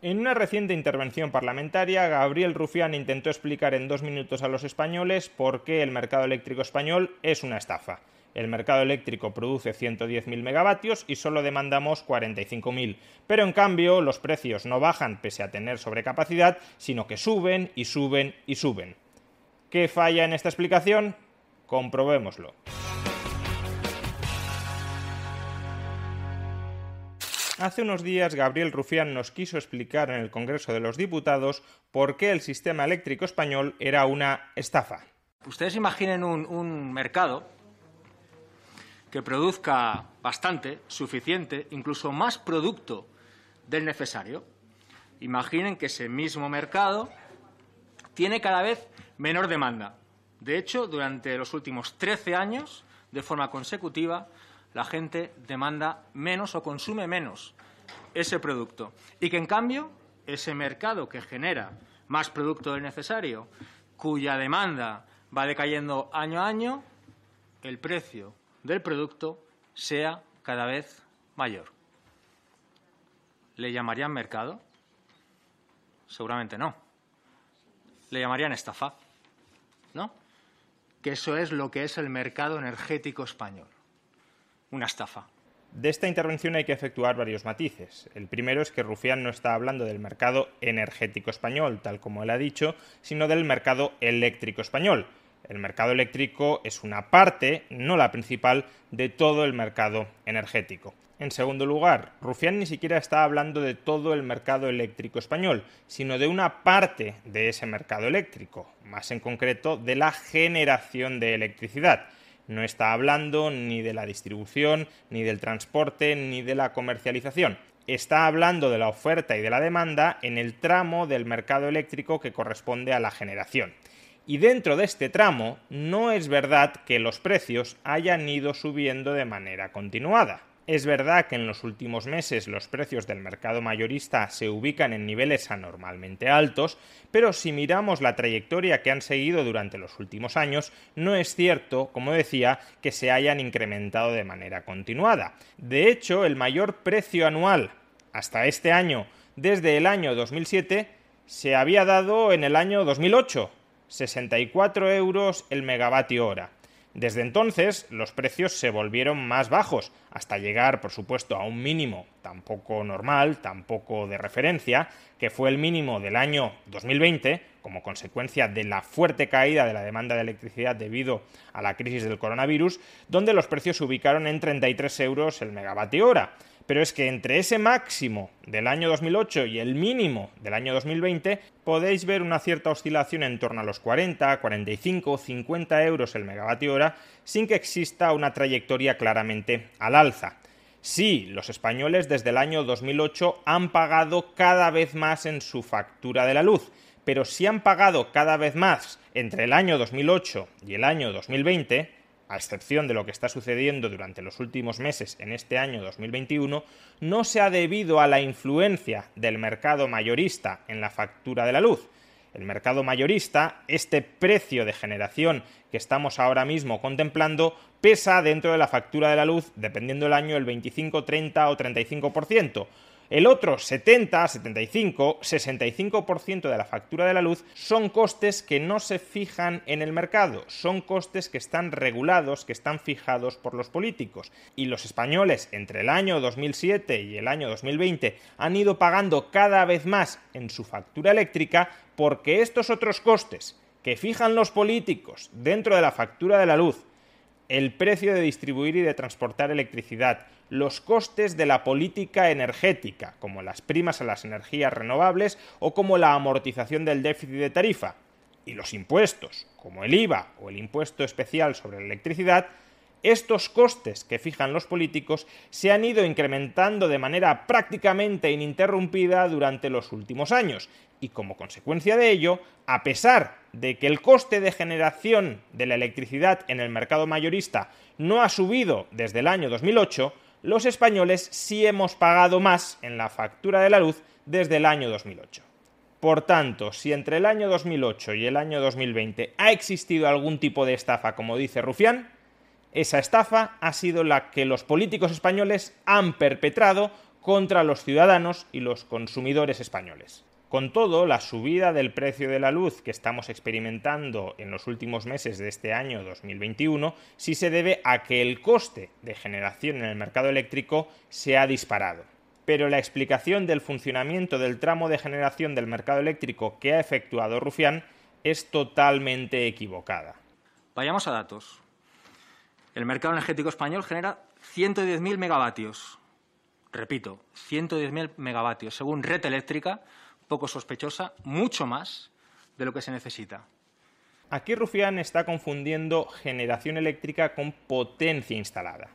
En una reciente intervención parlamentaria, Gabriel Rufián intentó explicar en dos minutos a los españoles por qué el mercado eléctrico español es una estafa. El mercado eléctrico produce 110.000 megavatios y solo demandamos 45.000. Pero en cambio, los precios no bajan pese a tener sobrecapacidad, sino que suben y suben y suben. ¿Qué falla en esta explicación? Comprobémoslo. Hace unos días Gabriel Rufián nos quiso explicar en el Congreso de los Diputados por qué el sistema eléctrico español era una estafa. Ustedes imaginen un, un mercado que produzca bastante, suficiente, incluso más producto del necesario. Imaginen que ese mismo mercado tiene cada vez menor demanda. De hecho, durante los últimos 13 años, de forma consecutiva, la gente demanda menos o consume menos ese producto. Y que, en cambio, ese mercado que genera más producto del necesario, cuya demanda va decayendo año a año, el precio del producto sea cada vez mayor. ¿Le llamarían mercado? Seguramente no. Le llamarían estafa. ¿No? Que eso es lo que es el mercado energético español. Una estafa. De esta intervención hay que efectuar varios matices. El primero es que Rufián no está hablando del mercado energético español, tal como él ha dicho, sino del mercado eléctrico español. El mercado eléctrico es una parte, no la principal, de todo el mercado energético. En segundo lugar, Rufián ni siquiera está hablando de todo el mercado eléctrico español, sino de una parte de ese mercado eléctrico, más en concreto de la generación de electricidad. No está hablando ni de la distribución, ni del transporte, ni de la comercialización. Está hablando de la oferta y de la demanda en el tramo del mercado eléctrico que corresponde a la generación. Y dentro de este tramo no es verdad que los precios hayan ido subiendo de manera continuada. Es verdad que en los últimos meses los precios del mercado mayorista se ubican en niveles anormalmente altos, pero si miramos la trayectoria que han seguido durante los últimos años, no es cierto, como decía, que se hayan incrementado de manera continuada. De hecho, el mayor precio anual hasta este año, desde el año 2007, se había dado en el año 2008, 64 euros el megavatio hora. Desde entonces los precios se volvieron más bajos, hasta llegar, por supuesto, a un mínimo tampoco normal, tampoco de referencia, que fue el mínimo del año 2020, como consecuencia de la fuerte caída de la demanda de electricidad debido a la crisis del coronavirus, donde los precios se ubicaron en 33 euros el megavatio hora pero es que entre ese máximo del año 2008 y el mínimo del año 2020 podéis ver una cierta oscilación en torno a los 40, 45, 50 euros el megavatio hora sin que exista una trayectoria claramente al alza. Sí, los españoles desde el año 2008 han pagado cada vez más en su factura de la luz, pero si han pagado cada vez más entre el año 2008 y el año 2020, a excepción de lo que está sucediendo durante los últimos meses en este año 2021, no se ha debido a la influencia del mercado mayorista en la factura de la luz. El mercado mayorista, este precio de generación que estamos ahora mismo contemplando, pesa dentro de la factura de la luz, dependiendo del año, el 25, 30 o 35%. El otro 70, 75, 65% de la factura de la luz son costes que no se fijan en el mercado, son costes que están regulados, que están fijados por los políticos. Y los españoles entre el año 2007 y el año 2020 han ido pagando cada vez más en su factura eléctrica porque estos otros costes que fijan los políticos dentro de la factura de la luz, el precio de distribuir y de transportar electricidad, los costes de la política energética, como las primas a las energías renovables o como la amortización del déficit de tarifa, y los impuestos, como el IVA o el impuesto especial sobre la electricidad, estos costes que fijan los políticos se han ido incrementando de manera prácticamente ininterrumpida durante los últimos años y como consecuencia de ello, a pesar de que el coste de generación de la electricidad en el mercado mayorista no ha subido desde el año 2008, los españoles sí hemos pagado más en la factura de la luz desde el año 2008. Por tanto, si entre el año 2008 y el año 2020 ha existido algún tipo de estafa, como dice Rufián, esa estafa ha sido la que los políticos españoles han perpetrado contra los ciudadanos y los consumidores españoles. Con todo, la subida del precio de la luz que estamos experimentando en los últimos meses de este año 2021 sí se debe a que el coste de generación en el mercado eléctrico se ha disparado. Pero la explicación del funcionamiento del tramo de generación del mercado eléctrico que ha efectuado Rufián es totalmente equivocada. Vayamos a datos. El mercado energético español genera 110.000 megavatios. Repito, 110.000 megavatios. Según Red Eléctrica, poco sospechosa, mucho más de lo que se necesita. Aquí Rufián está confundiendo generación eléctrica con potencia instalada.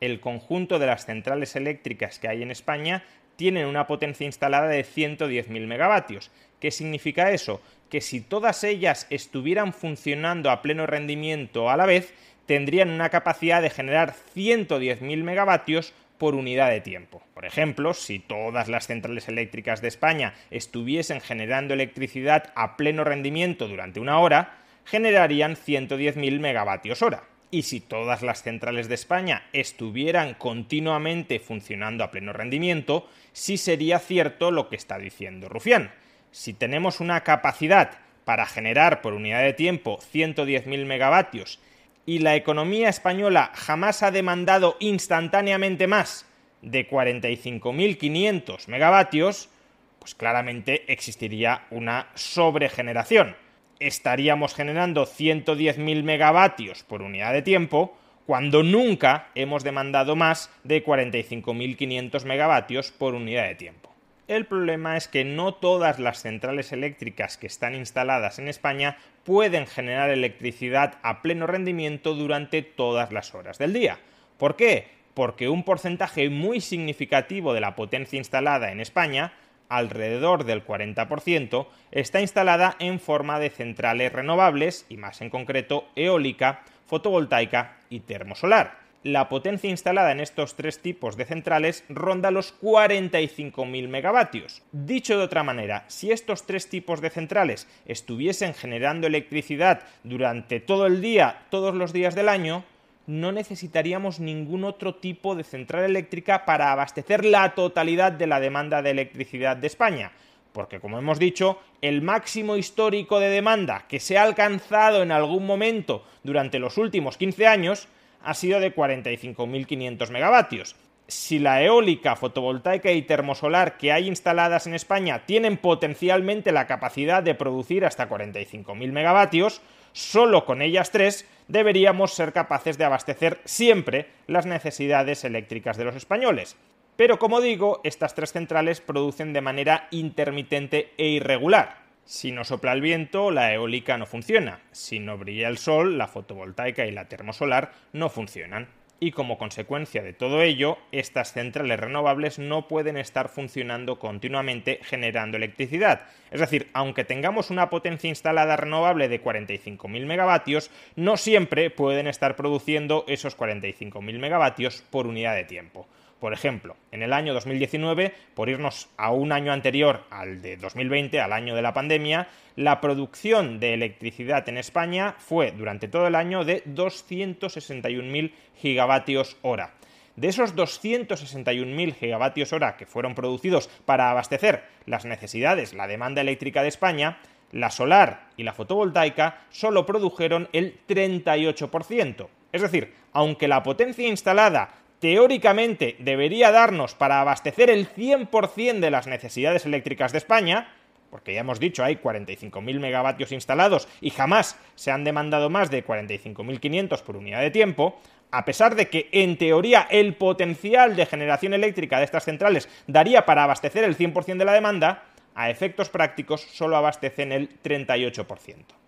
El conjunto de las centrales eléctricas que hay en España tienen una potencia instalada de 110.000 megavatios. ¿Qué significa eso? Que si todas ellas estuvieran funcionando a pleno rendimiento a la vez, tendrían una capacidad de generar 110.000 megavatios por unidad de tiempo. Por ejemplo, si todas las centrales eléctricas de España estuviesen generando electricidad a pleno rendimiento durante una hora, generarían 110.000 megavatios hora. Y si todas las centrales de España estuvieran continuamente funcionando a pleno rendimiento, sí sería cierto lo que está diciendo Rufián. Si tenemos una capacidad para generar por unidad de tiempo 110.000 megavatios y la economía española jamás ha demandado instantáneamente más de 45.500 megavatios, pues claramente existiría una sobregeneración. Estaríamos generando 110.000 megavatios por unidad de tiempo cuando nunca hemos demandado más de 45.500 megavatios por unidad de tiempo. El problema es que no todas las centrales eléctricas que están instaladas en España pueden generar electricidad a pleno rendimiento durante todas las horas del día. ¿Por qué? Porque un porcentaje muy significativo de la potencia instalada en España, alrededor del 40%, está instalada en forma de centrales renovables y más en concreto eólica, fotovoltaica y termosolar la potencia instalada en estos tres tipos de centrales ronda los 45.000 megavatios. Dicho de otra manera, si estos tres tipos de centrales estuviesen generando electricidad durante todo el día, todos los días del año, no necesitaríamos ningún otro tipo de central eléctrica para abastecer la totalidad de la demanda de electricidad de España. Porque, como hemos dicho, el máximo histórico de demanda que se ha alcanzado en algún momento durante los últimos 15 años ha sido de 45.500 megavatios. Si la eólica, fotovoltaica y termosolar que hay instaladas en España tienen potencialmente la capacidad de producir hasta 45.000 megavatios, solo con ellas tres deberíamos ser capaces de abastecer siempre las necesidades eléctricas de los españoles. Pero como digo, estas tres centrales producen de manera intermitente e irregular. Si no sopla el viento, la eólica no funciona. Si no brilla el sol, la fotovoltaica y la termosolar no funcionan. y como consecuencia de todo ello, estas centrales renovables no pueden estar funcionando continuamente generando electricidad. Es decir, aunque tengamos una potencia instalada renovable de 45.000 megavatios, no siempre pueden estar produciendo esos 45.000 megavatios por unidad de tiempo. Por ejemplo, en el año 2019, por irnos a un año anterior al de 2020, al año de la pandemia, la producción de electricidad en España fue durante todo el año de 261.000 gigavatios hora. De esos 261.000 gigavatios hora que fueron producidos para abastecer las necesidades, la demanda eléctrica de España, la solar y la fotovoltaica solo produjeron el 38%. Es decir, aunque la potencia instalada teóricamente debería darnos para abastecer el 100% de las necesidades eléctricas de España, porque ya hemos dicho, hay 45.000 megavatios instalados y jamás se han demandado más de 45.500 por unidad de tiempo, a pesar de que en teoría el potencial de generación eléctrica de estas centrales daría para abastecer el 100% de la demanda, a efectos prácticos solo abastecen el 38%.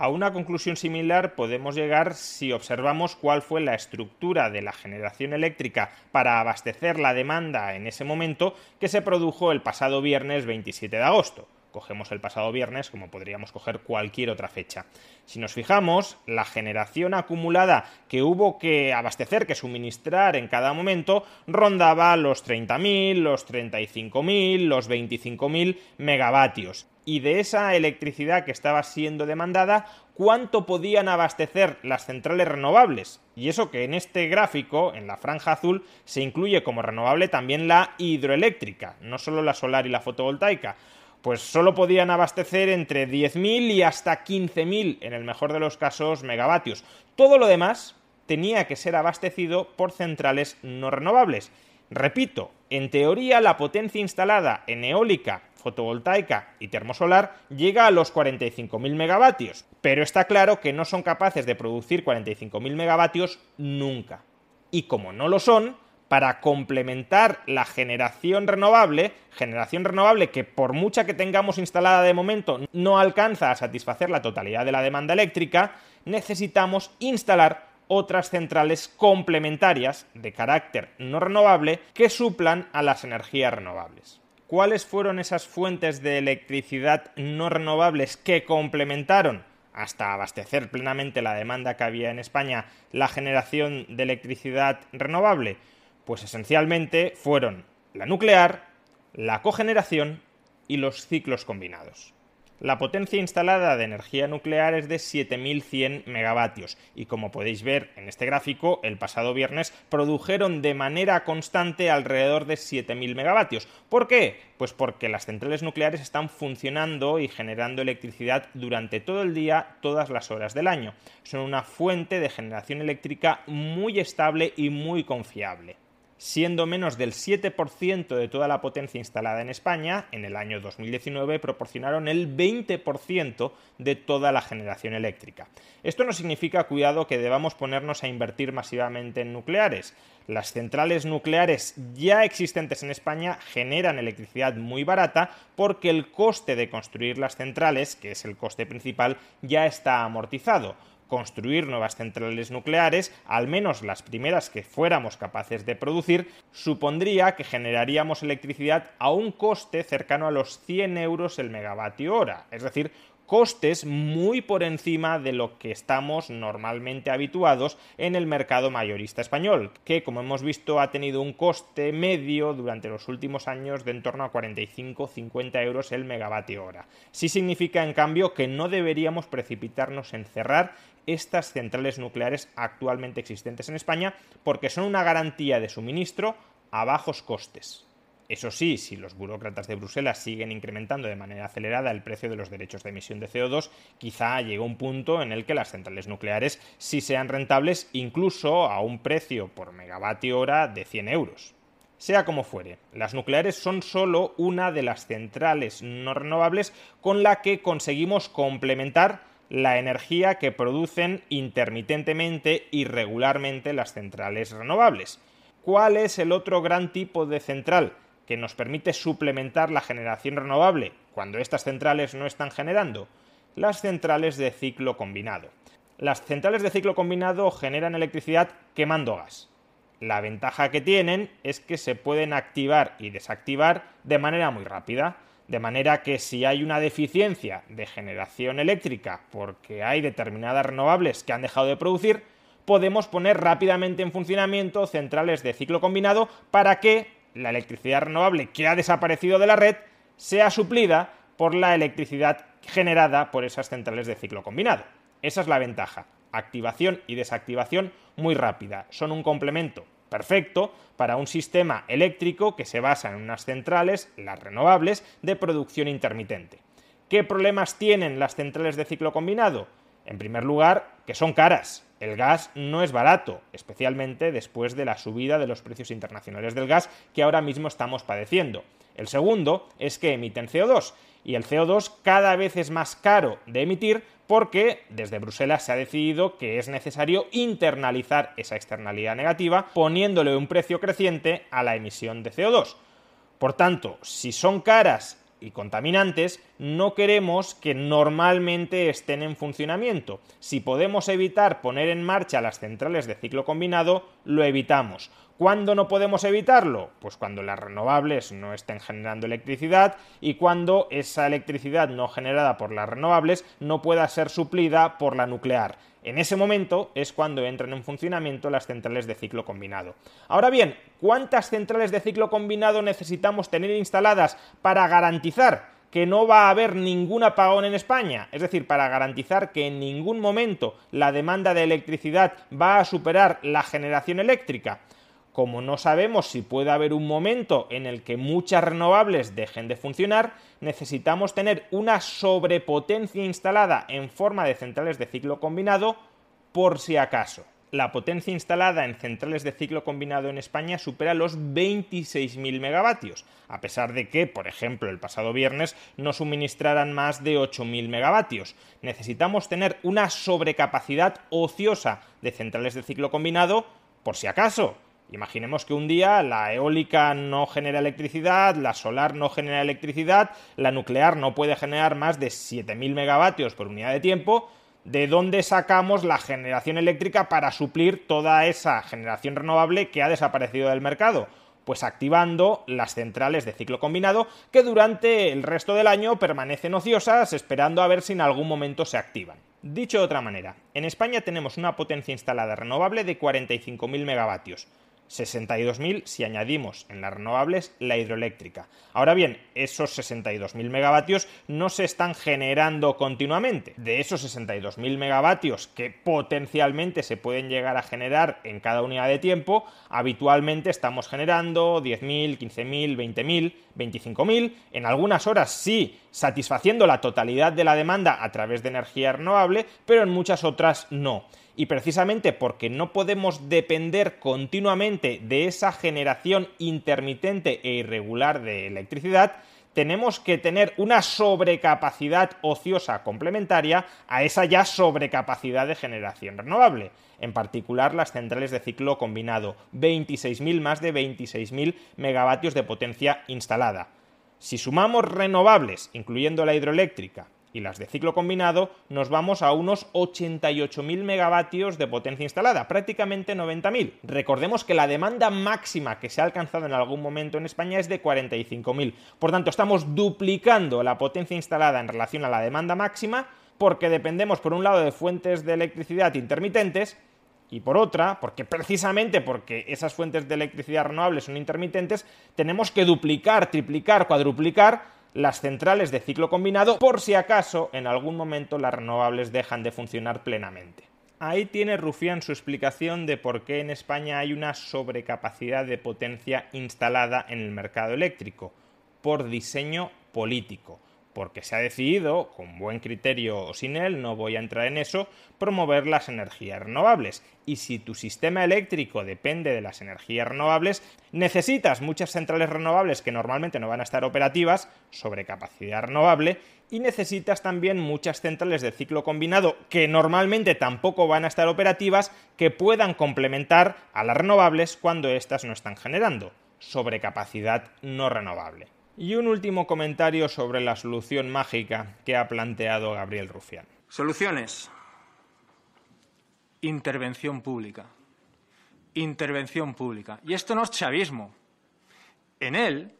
A una conclusión similar podemos llegar si observamos cuál fue la estructura de la generación eléctrica para abastecer la demanda en ese momento que se produjo el pasado viernes 27 de agosto cogemos el pasado viernes como podríamos coger cualquier otra fecha. Si nos fijamos, la generación acumulada que hubo que abastecer, que suministrar en cada momento, rondaba los 30.000, los 35.000, los 25.000 megavatios. Y de esa electricidad que estaba siendo demandada, ¿cuánto podían abastecer las centrales renovables? Y eso que en este gráfico, en la franja azul, se incluye como renovable también la hidroeléctrica, no solo la solar y la fotovoltaica pues solo podían abastecer entre 10.000 y hasta 15.000, en el mejor de los casos, megavatios. Todo lo demás tenía que ser abastecido por centrales no renovables. Repito, en teoría la potencia instalada en eólica, fotovoltaica y termosolar llega a los 45.000 megavatios, pero está claro que no son capaces de producir 45.000 megavatios nunca. Y como no lo son, para complementar la generación renovable, generación renovable que por mucha que tengamos instalada de momento no alcanza a satisfacer la totalidad de la demanda eléctrica, necesitamos instalar otras centrales complementarias de carácter no renovable que suplan a las energías renovables. ¿Cuáles fueron esas fuentes de electricidad no renovables que complementaron hasta abastecer plenamente la demanda que había en España la generación de electricidad renovable? Pues esencialmente fueron la nuclear, la cogeneración y los ciclos combinados. La potencia instalada de energía nuclear es de 7.100 megavatios y como podéis ver en este gráfico, el pasado viernes produjeron de manera constante alrededor de 7.000 megavatios. ¿Por qué? Pues porque las centrales nucleares están funcionando y generando electricidad durante todo el día, todas las horas del año. Son una fuente de generación eléctrica muy estable y muy confiable siendo menos del 7% de toda la potencia instalada en España, en el año 2019 proporcionaron el 20% de toda la generación eléctrica. Esto no significa, cuidado, que debamos ponernos a invertir masivamente en nucleares. Las centrales nucleares ya existentes en España generan electricidad muy barata porque el coste de construir las centrales, que es el coste principal, ya está amortizado construir nuevas centrales nucleares, al menos las primeras que fuéramos capaces de producir, supondría que generaríamos electricidad a un coste cercano a los 100 euros el megavatio hora, es decir, costes muy por encima de lo que estamos normalmente habituados en el mercado mayorista español, que como hemos visto ha tenido un coste medio durante los últimos años de en torno a 45-50 euros el megavatio hora. Sí significa en cambio que no deberíamos precipitarnos en cerrar estas centrales nucleares actualmente existentes en España porque son una garantía de suministro a bajos costes. Eso sí, si los burócratas de Bruselas siguen incrementando de manera acelerada el precio de los derechos de emisión de CO2, quizá llegue un punto en el que las centrales nucleares sí sean rentables incluso a un precio por megavatio hora de 100 euros. Sea como fuere, las nucleares son solo una de las centrales no renovables con la que conseguimos complementar la energía que producen intermitentemente y regularmente las centrales renovables. ¿Cuál es el otro gran tipo de central que nos permite suplementar la generación renovable cuando estas centrales no están generando? Las centrales de ciclo combinado. Las centrales de ciclo combinado generan electricidad quemando gas. La ventaja que tienen es que se pueden activar y desactivar de manera muy rápida. De manera que si hay una deficiencia de generación eléctrica porque hay determinadas renovables que han dejado de producir, podemos poner rápidamente en funcionamiento centrales de ciclo combinado para que la electricidad renovable que ha desaparecido de la red sea suplida por la electricidad generada por esas centrales de ciclo combinado. Esa es la ventaja. Activación y desactivación muy rápida. Son un complemento perfecto para un sistema eléctrico que se basa en unas centrales, las renovables, de producción intermitente. ¿Qué problemas tienen las centrales de ciclo combinado? En primer lugar, que son caras. El gas no es barato, especialmente después de la subida de los precios internacionales del gas que ahora mismo estamos padeciendo. El segundo es que emiten CO2 y el CO2 cada vez es más caro de emitir porque desde Bruselas se ha decidido que es necesario internalizar esa externalidad negativa poniéndole un precio creciente a la emisión de CO2. Por tanto, si son caras y contaminantes, no queremos que normalmente estén en funcionamiento. Si podemos evitar poner en marcha las centrales de ciclo combinado, lo evitamos. ¿Cuándo no podemos evitarlo? Pues cuando las renovables no estén generando electricidad y cuando esa electricidad no generada por las renovables no pueda ser suplida por la nuclear. En ese momento es cuando entran en funcionamiento las centrales de ciclo combinado. Ahora bien, ¿cuántas centrales de ciclo combinado necesitamos tener instaladas para garantizar que no va a haber ningún apagón en España, es decir, para garantizar que en ningún momento la demanda de electricidad va a superar la generación eléctrica como no sabemos si puede haber un momento en el que muchas renovables dejen de funcionar, necesitamos tener una sobrepotencia instalada en forma de centrales de ciclo combinado por si acaso. La potencia instalada en centrales de ciclo combinado en España supera los 26.000 megavatios, a pesar de que, por ejemplo, el pasado viernes no suministraran más de 8.000 megavatios. Necesitamos tener una sobrecapacidad ociosa de centrales de ciclo combinado por si acaso, Imaginemos que un día la eólica no genera electricidad, la solar no genera electricidad, la nuclear no puede generar más de 7.000 megavatios por unidad de tiempo. ¿De dónde sacamos la generación eléctrica para suplir toda esa generación renovable que ha desaparecido del mercado? Pues activando las centrales de ciclo combinado que durante el resto del año permanecen ociosas esperando a ver si en algún momento se activan. Dicho de otra manera, en España tenemos una potencia instalada renovable de 45.000 megavatios. 62.000 si añadimos en las renovables la hidroeléctrica. Ahora bien, esos 62.000 megavatios no se están generando continuamente. De esos 62.000 megavatios que potencialmente se pueden llegar a generar en cada unidad de tiempo, habitualmente estamos generando 10.000, 15.000, 20.000, 25.000, en algunas horas sí, satisfaciendo la totalidad de la demanda a través de energía renovable, pero en muchas otras no y precisamente porque no podemos depender continuamente de esa generación intermitente e irregular de electricidad, tenemos que tener una sobrecapacidad ociosa complementaria a esa ya sobrecapacidad de generación renovable, en particular las centrales de ciclo combinado, 26.000 más de 26.000 megavatios de potencia instalada. Si sumamos renovables, incluyendo la hidroeléctrica, y las de ciclo combinado, nos vamos a unos 88.000 megavatios de potencia instalada, prácticamente 90.000. Recordemos que la demanda máxima que se ha alcanzado en algún momento en España es de 45.000. Por tanto, estamos duplicando la potencia instalada en relación a la demanda máxima porque dependemos por un lado de fuentes de electricidad intermitentes y por otra, porque precisamente porque esas fuentes de electricidad renovables son intermitentes, tenemos que duplicar, triplicar, cuadruplicar las centrales de ciclo combinado por si acaso en algún momento las renovables dejan de funcionar plenamente. Ahí tiene Rufián su explicación de por qué en España hay una sobrecapacidad de potencia instalada en el mercado eléctrico, por diseño político porque se ha decidido, con buen criterio o sin él, no voy a entrar en eso, promover las energías renovables. Y si tu sistema eléctrico depende de las energías renovables, necesitas muchas centrales renovables que normalmente no van a estar operativas, sobre capacidad renovable, y necesitas también muchas centrales de ciclo combinado que normalmente tampoco van a estar operativas, que puedan complementar a las renovables cuando éstas no están generando, sobre capacidad no renovable. Y un último comentario sobre la solución mágica que ha planteado Gabriel Rufián. Soluciones. Intervención pública. intervención pública. Y esto no es chavismo. En él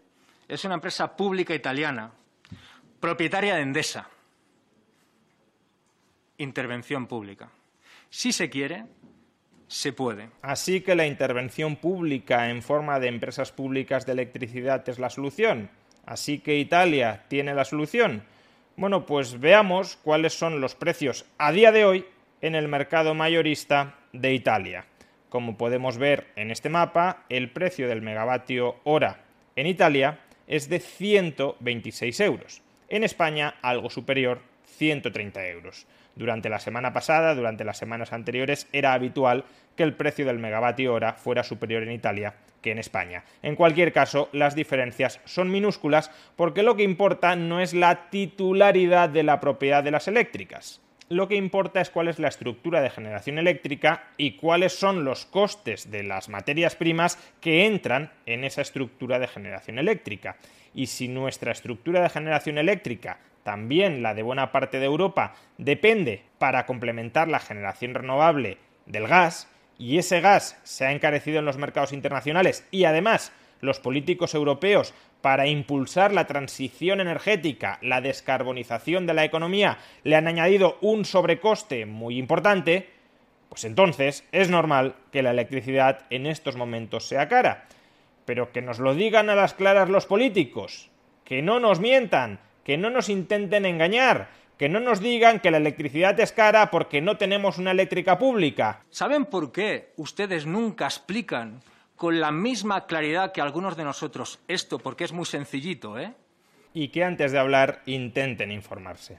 es una empresa pública italiana, propietaria de Endesa. Intervención pública. Si se quiere, se puede. Así que la intervención pública en forma de empresas públicas de electricidad es la solución. Así que Italia tiene la solución. Bueno, pues veamos cuáles son los precios a día de hoy en el mercado mayorista de Italia. Como podemos ver en este mapa, el precio del megavatio hora en Italia es de 126 euros. En España, algo superior, 130 euros. Durante la semana pasada, durante las semanas anteriores, era habitual que el precio del megavatio hora fuera superior en Italia que en España. En cualquier caso, las diferencias son minúsculas porque lo que importa no es la titularidad de la propiedad de las eléctricas. Lo que importa es cuál es la estructura de generación eléctrica y cuáles son los costes de las materias primas que entran en esa estructura de generación eléctrica. Y si nuestra estructura de generación eléctrica también la de buena parte de Europa, depende para complementar la generación renovable del gas, y ese gas se ha encarecido en los mercados internacionales y además los políticos europeos para impulsar la transición energética, la descarbonización de la economía, le han añadido un sobrecoste muy importante, pues entonces es normal que la electricidad en estos momentos sea cara. Pero que nos lo digan a las claras los políticos, que no nos mientan, que no nos intenten engañar, que no nos digan que la electricidad es cara porque no tenemos una eléctrica pública. ¿Saben por qué ustedes nunca explican con la misma claridad que algunos de nosotros esto? Porque es muy sencillito, ¿eh? Y que antes de hablar intenten informarse.